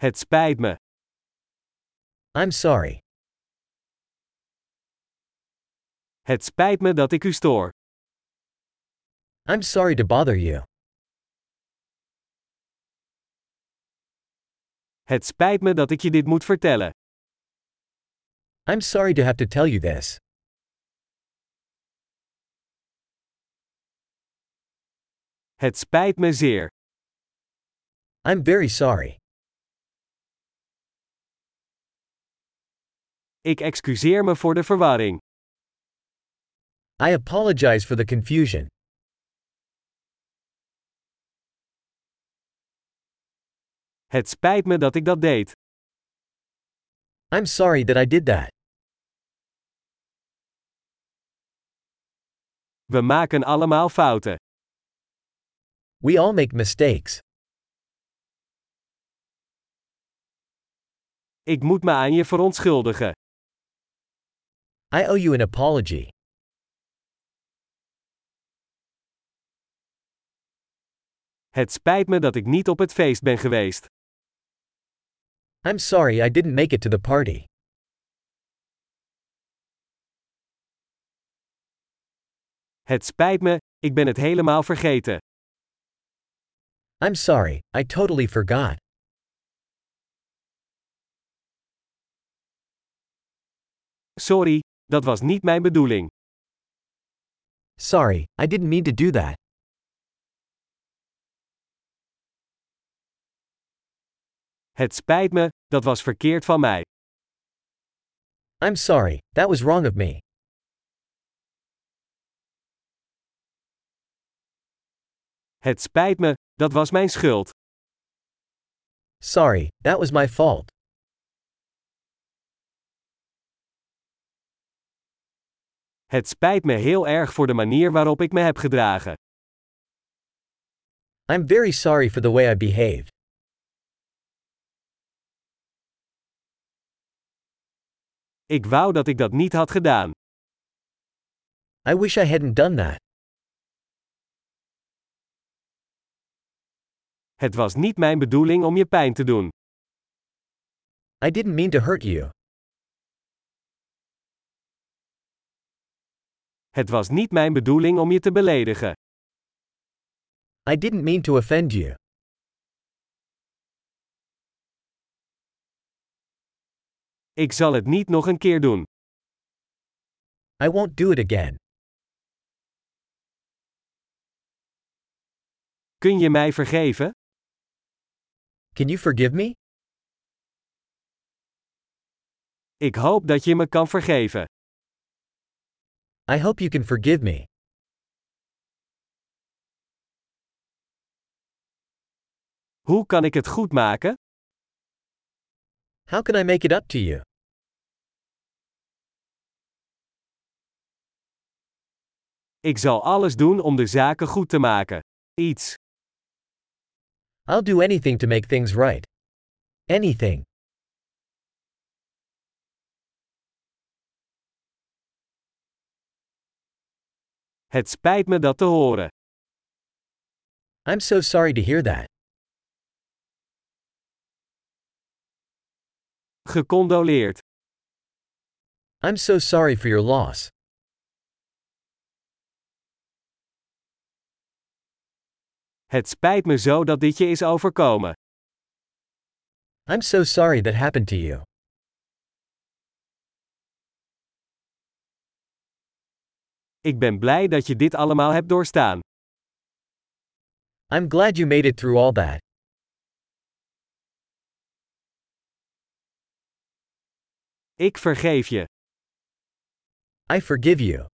Het spijt me. I'm sorry. Het spijt me dat ik u stoor. I'm sorry to bother you. Het spijt me dat ik je dit moet vertellen. I'm sorry to have to tell you this. Het spijt me zeer. I'm very sorry. Ik excuseer me voor de verwarring. I apologize for the confusion. Het spijt me dat ik dat deed. I'm sorry that I did that. We maken allemaal fouten. We all make mistakes. Ik moet me aan je verontschuldigen. I owe you an apology. Het spijt me dat ik niet op het feest ben geweest. I'm sorry I didn't make it to the party. Het spijt me, ik ben het helemaal vergeten. I'm sorry, I totally forgot. Sorry, dat was niet mijn bedoeling. Sorry, I didn't mean to do that. Het spijt me, dat was verkeerd van mij. I'm sorry, that was wrong of me. Het spijt me, dat was mijn schuld. Sorry, that was my fault. Het spijt me heel erg voor de manier waarop ik me heb gedragen. I'm very sorry for the way I behaved. Ik wou dat ik dat niet had gedaan. I wish I hadn't done that. Het was niet mijn bedoeling om je pijn te doen. I didn't mean to hurt you. Het was niet mijn bedoeling om je te beledigen. I didn't mean to offend you. Ik zal het niet nog een keer doen. I won't do it again. Kun je mij vergeven? Can you forgive me? Ik hoop dat je me kan vergeven. I hope you can forgive me. Hoe kan ik het goed maken? How can I make it up to you? Ik zal alles doen om de zaken goed te maken. Iets. I'll do anything to make things right. Anything. Het spijt me dat te horen. I'm so sorry to hear that. Gecondoleerd. I'm so sorry for your loss. Het spijt me zo dat dit je is overkomen. I'm so sorry that happened to you. Ik ben blij dat je dit allemaal hebt doorstaan. I'm glad you made it through all that. Ik vergeef je. I forgive you.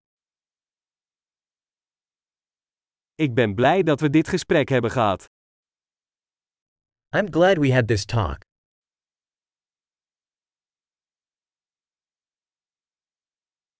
Ik ben blij dat we dit gesprek hebben gehad. I'm glad we had this talk.